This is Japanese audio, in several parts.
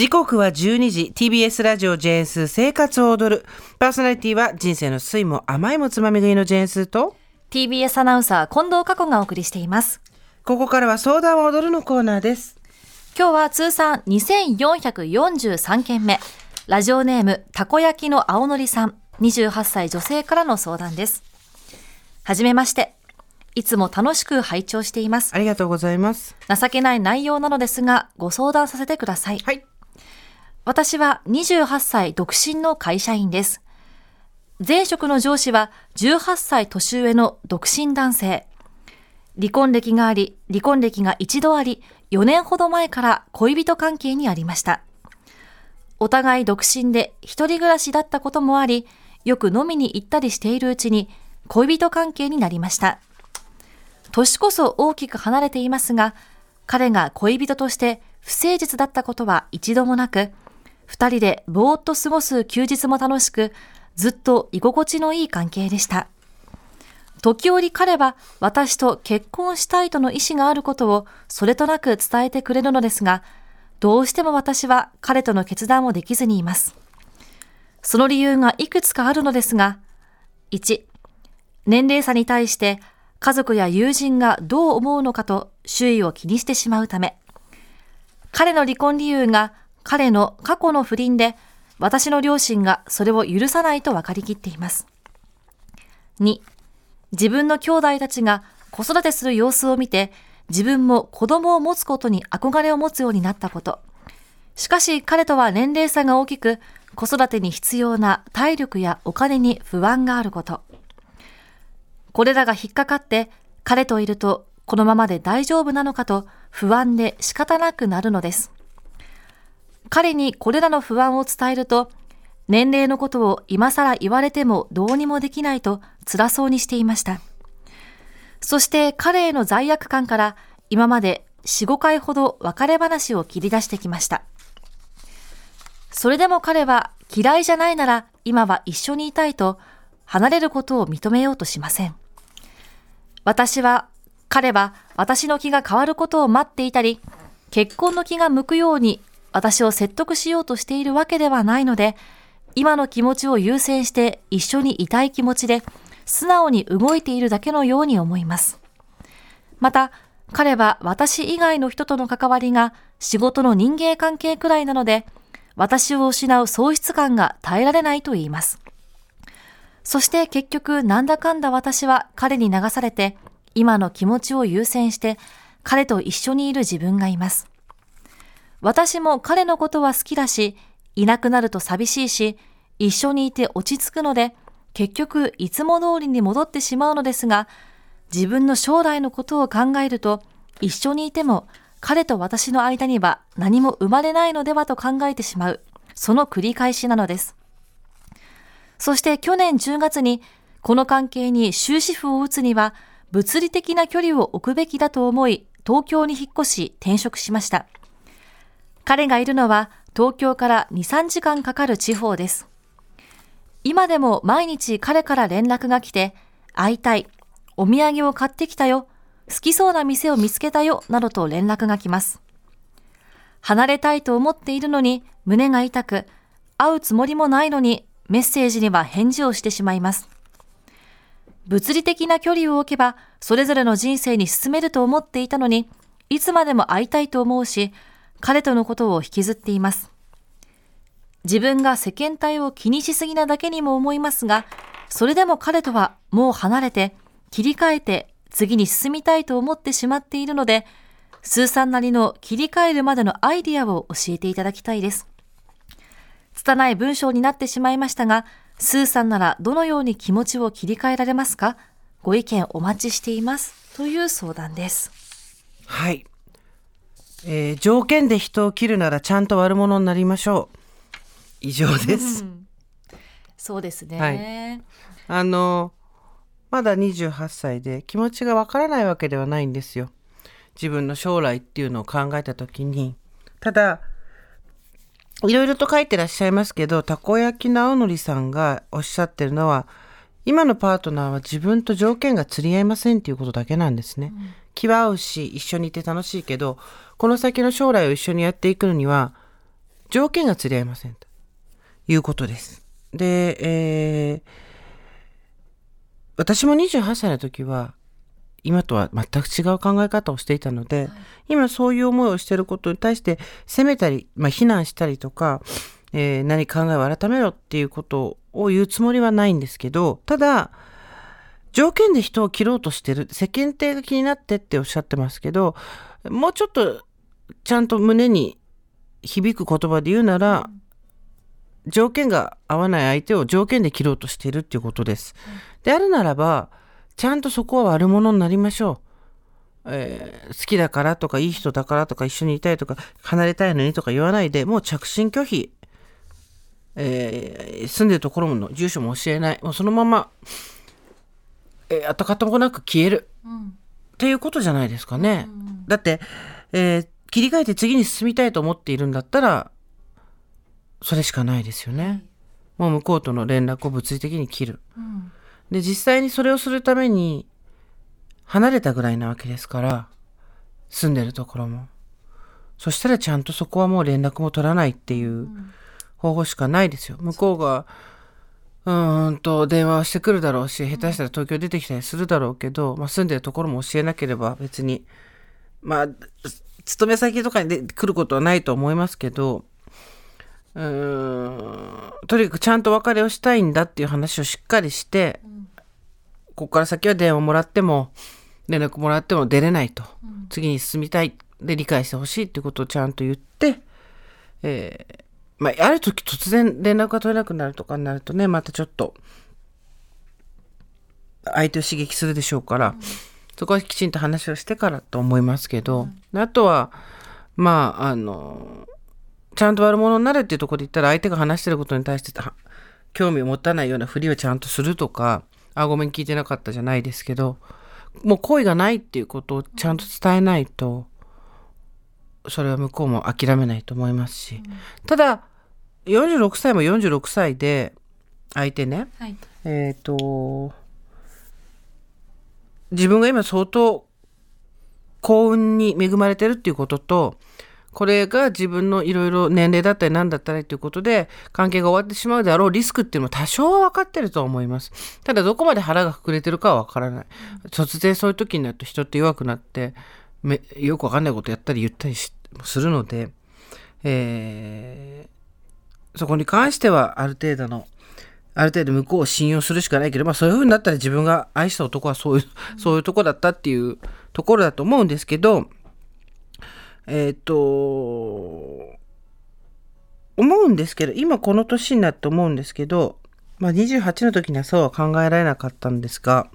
時刻は12時 TBS ラジオジェーンス生活を踊る。パーソナリティは人生の酸いも甘いもつまみ食いのジェーンスと。TBS アナウンサー近藤佳子がお送りしています。ここからは相談を踊るのコーナーです。今日は通算2443件目。ラジオネームたこ焼きの青のりさん。28歳女性からの相談です。はじめまして。いつも楽しく拝聴しています。ありがとうございます。情けない内容なのですがご相談させてください。はい私は28歳独身の会社員です。前職の上司は18歳年上の独身男性。離婚歴があり、離婚歴が一度あり、4年ほど前から恋人関係にありました。お互い独身で一人暮らしだったこともあり、よく飲みに行ったりしているうちに恋人関係になりました。年こそ大きく離れていますが、彼が恋人として不誠実だったことは一度もなく、二人でぼーっと過ごす休日も楽しく、ずっと居心地のいい関係でした。時折彼は私と結婚したいとの意思があることをそれとなく伝えてくれるのですが、どうしても私は彼との決断をできずにいます。その理由がいくつかあるのですが、1、年齢差に対して家族や友人がどう思うのかと周囲を気にしてしまうため、彼の離婚理由が彼の過去の不倫で、私の両親がそれを許さないと分かりきっています。2、自分の兄弟たちが子育てする様子を見て、自分も子供を持つことに憧れを持つようになったこと。しかし彼とは年齢差が大きく、子育てに必要な体力やお金に不安があること。これらが引っかかって彼といるとこのままで大丈夫なのかと不安で仕方なくなるのです。彼にこれらの不安を伝えると、年齢のことを今更言われてもどうにもできないと辛そうにしていました。そして彼への罪悪感から今まで4、5回ほど別れ話を切り出してきました。それでも彼は嫌いじゃないなら今は一緒にいたいと離れることを認めようとしません。私は、彼は私の気が変わることを待っていたり、結婚の気が向くように私を説得しようとしているわけではないので、今の気持ちを優先して一緒にいたい気持ちで、素直に動いているだけのように思います。また、彼は私以外の人との関わりが仕事の人間関係くらいなので、私を失う喪失感が耐えられないと言います。そして結局なんだかんだ私は彼に流されて、今の気持ちを優先して彼と一緒にいる自分がいます。私も彼のことは好きだし、いなくなると寂しいし、一緒にいて落ち着くので、結局いつも通りに戻ってしまうのですが、自分の将来のことを考えると、一緒にいても彼と私の間には何も生まれないのではと考えてしまう、その繰り返しなのです。そして去年10月に、この関係に終止符を打つには、物理的な距離を置くべきだと思い、東京に引っ越し転職しました。彼がいるのは東京から2、3時間かかる地方です。今でも毎日彼から連絡が来て、会いたい、お土産を買ってきたよ、好きそうな店を見つけたよ、などと連絡が来ます。離れたいと思っているのに胸が痛く、会うつもりもないのにメッセージには返事をしてしまいます。物理的な距離を置けばそれぞれの人生に進めると思っていたのに、いつまでも会いたいと思うし、彼とのことを引きずっています。自分が世間体を気にしすぎなだけにも思いますが、それでも彼とはもう離れて、切り替えて次に進みたいと思ってしまっているので、スーさんなりの切り替えるまでのアイディアを教えていただきたいです。拙い文章になってしまいましたが、スーさんならどのように気持ちを切り替えられますか？ご意見お待ちしています。という相談です。はい。えー、条件で人を切るならちゃんと悪者になりましょう。以上です。そうですね。はい、あの、まだ28歳で気持ちがわからないわけではないんですよ。自分の将来っていうのを考えた時に。ただ、いろいろと書いてらっしゃいますけど、たこ焼きの青のりさんがおっしゃってるのは、今のパートナーは自分と条件が釣り合いませんっていうことだけなんですね。うん、気は合うし、一緒にいて楽しいけど、この先の将来を一緒にやっていくのには、条件が釣り合いませんということです。で、えー私も28歳の時は今とは全く違う考え方をしていたので、今そういう思いをしていることに対して責めたり、まあ、非難したりとか、えー何考えを改めろっていうことを言うつもりはないんですけどただ条件で人を切ろうとしてる世間体が気になってっておっしゃってますけどもうちょっとちゃんと胸に響く言葉で言うなら、条件が合わない相手を条件で切ろうとしているっていうことです。であるならばちゃんとそこは悪者になりましょう。えー好きだからとかいい人だからとか一緒にいたいとか離れたいのにとか言わないでもう着信拒否、えー住んでるところも住所も教えないもうそのまま、えー跡形もなく消える。うん。っていうことじゃないですかね。だって、えー切り替えて次に進みたいと思っているんだったらそれしかないですよね。もう向こうとの連絡を物理的に切る。うん。で実際にそれをするために離れたぐらいなわけですから住んでるところも。そしたらちゃんとそこはもう連絡も取らないっていう方法しかないですよ。向こうがうーんと電話をしてくるだろうし下手したら東京出てきたりするだろうけど、まあ、住んでるところも教えなければ別にまあ勤め先とかにで来ることはないと思いますけどうーんとにかくちゃんと別れをしたいんだっていう話をしっかりして、ここから先は電話もらっても連絡もらっても出れないと、次に進みたい。で理解してほしいっていうことをちゃんと言って、えーまあ、ある時突然連絡が取れなくなるとかになるとねまたちょっと相手を刺激するでしょうから、そこはきちんと話をしてからと思いますけど、あとはまああのちゃんと悪者になるっていうところで言ったら相手が話してることに対して興味を持たないようなふりをちゃんとするとかあごめん聞いてなかったじゃないですけどもう好意がないっていうことをちゃんと伝えないとそれは向こうも諦めないと思いますし、ただ46歳も46歳で相手ねはいえっ、と自分が今相当幸運に恵まれてるっていうこととこれが自分のいろいろ年齢だったり何だったりっていうことで関係が終わってしまうであろうリスクっていうのも多少は分かってるとは思います。ただどこまで腹が膨れてるかは分からない。突然そういう時になると人って弱くなってめよく分かんないことやったり言ったりしするので、えーそこに関してはある程度のある程度向こうを信用するしかないけど、まあ、そういう風になったら自分が愛した男はそういう、そういうとこだったっていうところだと思うんですけどえっ、と思うんですけど今この年になって思うんですけど、まあ、28の時にはそうは考えられなかったんですが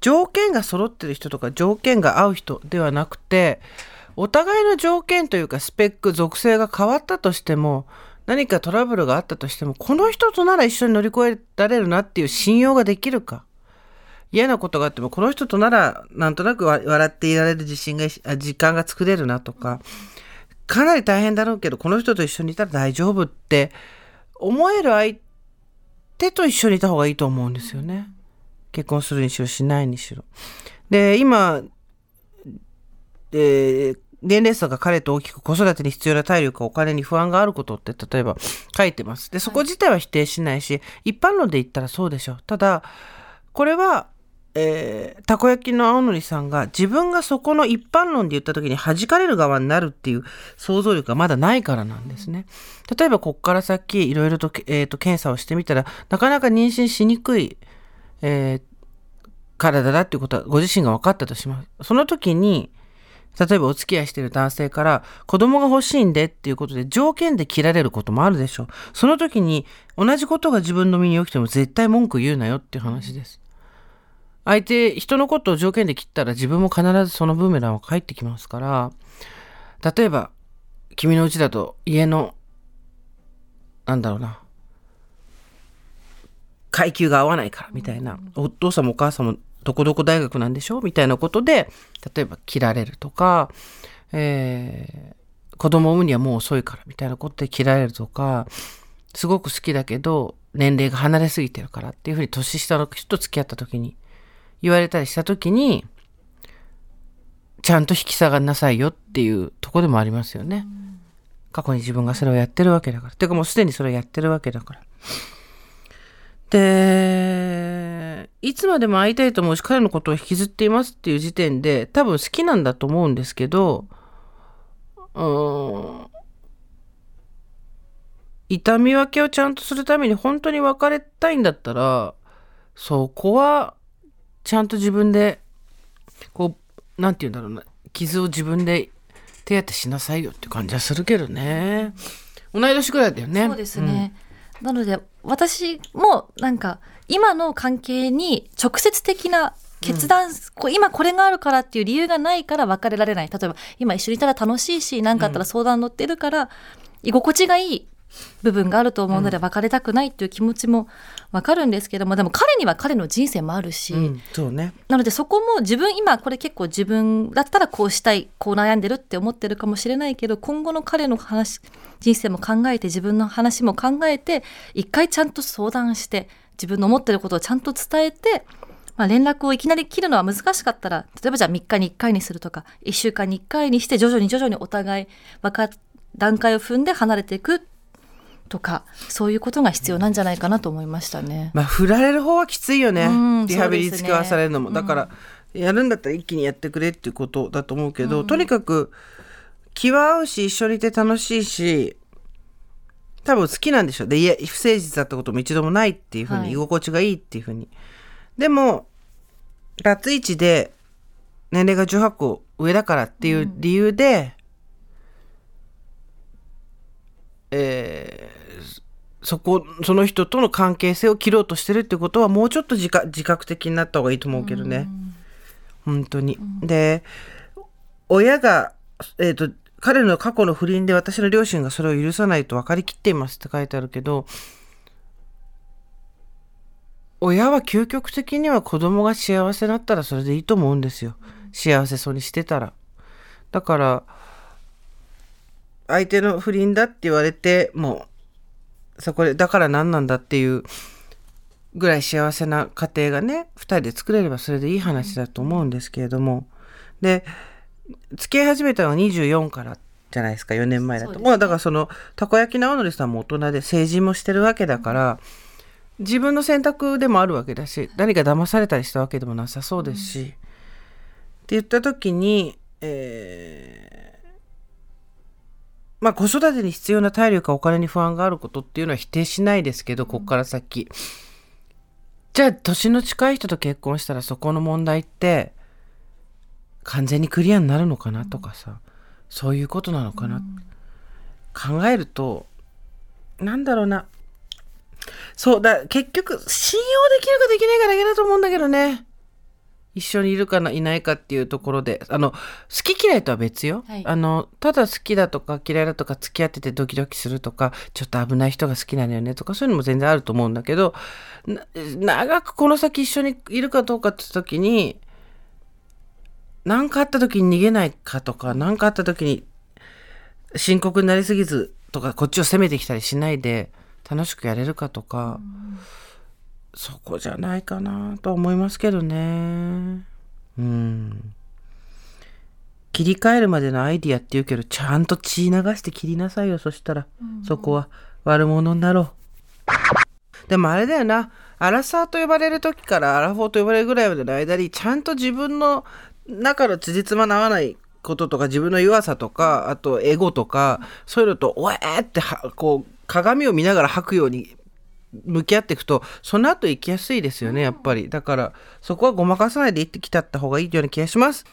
条件が揃ってる人とか条件が合う人ではなくてお互いの条件というかスペック属性が変わったとしても何かトラブルがあったとしてもこの人となら一緒に乗り越えられるなっていう信用ができるか？嫌なことがあってもこの人とならなんとなく笑っていられる自信が時間が作れるなとかかなり大変だろうけどこの人と一緒にいたら大丈夫って思える相手と一緒にいた方がいいと思うんですよね。結婚するにしろしないにしろ。で今、えー年齢差が彼と大きく子育てに必要な体力お金に不安があることって例えば書いてます。でそこ自体は否定しないし一般論で言ったらそうでしょう。ただこれはえーたこ焼きの青のりさんが自分がそこの一般論で言った時に弾かれる側になるっていう想像力がまだないからなんですね。例えばこっから先いろいろと,、えーと検査をしてみたらなかなか妊娠しにくい、えー体だっていうことはご自身が分かったとします。その時に例えばお付き合いしている男性から子供が欲しいんでっていうことで条件で切られることもあるでしょう。その時に同じことが自分の身に起きても絶対文句言うなよっていう話です。相手、人のことを条件で切ったら自分も必ずそのブーメランは返ってきますから、例えば、君のうちだと家の、なんだろうな、階級が合わないからみたいな、お父さんもお母さんもどこどこ大学なんでしょ？みたいなことで、例えば切られるとか、えー子供を産むにはもう遅いからみたいなことで切られるとか、すごく好きだけど、年齢が離れすぎてるからっていうふうに年下の人と付き合った時に言われたりした時に、ちゃんと引き下がんなさいよっていうとこでもありますよね。過去に自分がそれをやってるわけだから。てかもうすでにそれをやってるわけだから。で、いつまでも会いたいと思うし、彼のことを引きずっていますっていう時点で、多分好きなんだと思うんですけど、うん、痛み分けをちゃんとするために本当に別れたいんだったら、そこは、ちゃんと自分で、こう、なんて言うんだろうな、傷を自分で手当てしなさいよって感じはするけどね。同い年ぐらいだよね。そうですね。なので私もなんか今の関係に直接的な決断、こう今これがあるからっていう理由がないから別れられない。例えば今一緒にいたら楽しいし何かあったら相談乗ってるから、居心地がいい部分があると思うので別れたくないっていう気持ちもわかるんですけどもでも彼には彼の人生もあるし、うん、そうね。なのでそこも自分今これ結構自分だったらこうしたいこう悩んでるって思ってるかもしれないけど今後の彼の話人生も考えて自分の話も考えて一回ちゃんと相談して自分の思ってることをちゃんと伝えて、まあ、連絡をいきなり切るのは難しかったら例えばじゃあ3日に1回にするとか1週間に1回にして徐々に徐々にお互い分か段階を踏んで離れていくとかそういうことが必要なんじゃないかなと思いましたね。まあ、振られる方はきついよね。うんリハビリ付き合わされるのも。だから、やるんだったら一気にやってくれっていうことだと思うけど、とにかく、気は合うし、一緒にいて楽しいし、多分好きなんでしょう。で、いや、不誠実だったことも一度もないっていうふうに、はい居心地がいいっていうふうに。でも、ラツイチで、年齢が18個上だからっていう理由で、えーそこ、その人との関係性を切ろうとしてるってことは、もうちょっと自覚自覚的になった方がいいと思うけどね。本当に。で、親が、えっ、と、彼の過去の不倫で私の両親がそれを許さないと分かりきっていますって書いてあるけど、親は究極的には子供が幸せだったらそれでいいと思うんですよ。幸せそうにしてたら。だから、相手の不倫だって言われて、もう、そこで、だから何なんだっていうぐらい幸せな家庭がね、二人で作れればそれでいい話だと思うんですけれども。で、付き合い始めたのが24からじゃないですか、4年前だと。まあだからその、たこ焼き直則さんも大人で成人もしてるわけだから、自分の選択でもあるわけだし、何か騙されたりしたわけでもなさそうですし。って言った時に、えーまあ子育てに必要な体力やお金に不安があることっていうのは否定しないですけど、こっから先。じゃあ、年の近い人と結婚したらそこの問題って、完全にクリアになるのかなとかさ、そういうことなのかな、考えると、なんだろうな。そうだ、結局、信用できるかできないかだけだと思うんだけどね。一緒にいるかないないかっていうところで、あの、好き嫌いとは別よ。はい。あの、ただ好きだとか嫌いだとか付き合っててドキドキするとか、ちょっと危ない人が好きなのよねとか、そういうのも全然あると思うんだけど、な長くこの先一緒にいるかどうかって時に、何かあった時に逃げないかとか、何かあった時に深刻になりすぎずとか、こっちを責めてきたりしないで楽しくやれるかとか、そこじゃないかなとは思いますけどね。うん。切り替えるまでのアイディアって言うけど、ちゃんと血流して切りなさいよ、そしたら。そこは悪者になろう。でもあれだよな。アラサーと呼ばれる時からアラフォーと呼ばれるぐらいまでの間に、ちゃんと自分の中の辻褄の合わないこととか、自分の弱さとか、あとエゴとか、そういうのと、おえーっては、こう、鏡を見ながら吐くように向き合っていくと、その後行きやすいですよね、やっぱり。だから、そこはごまかさないで行ってきたった方がいいような気がします。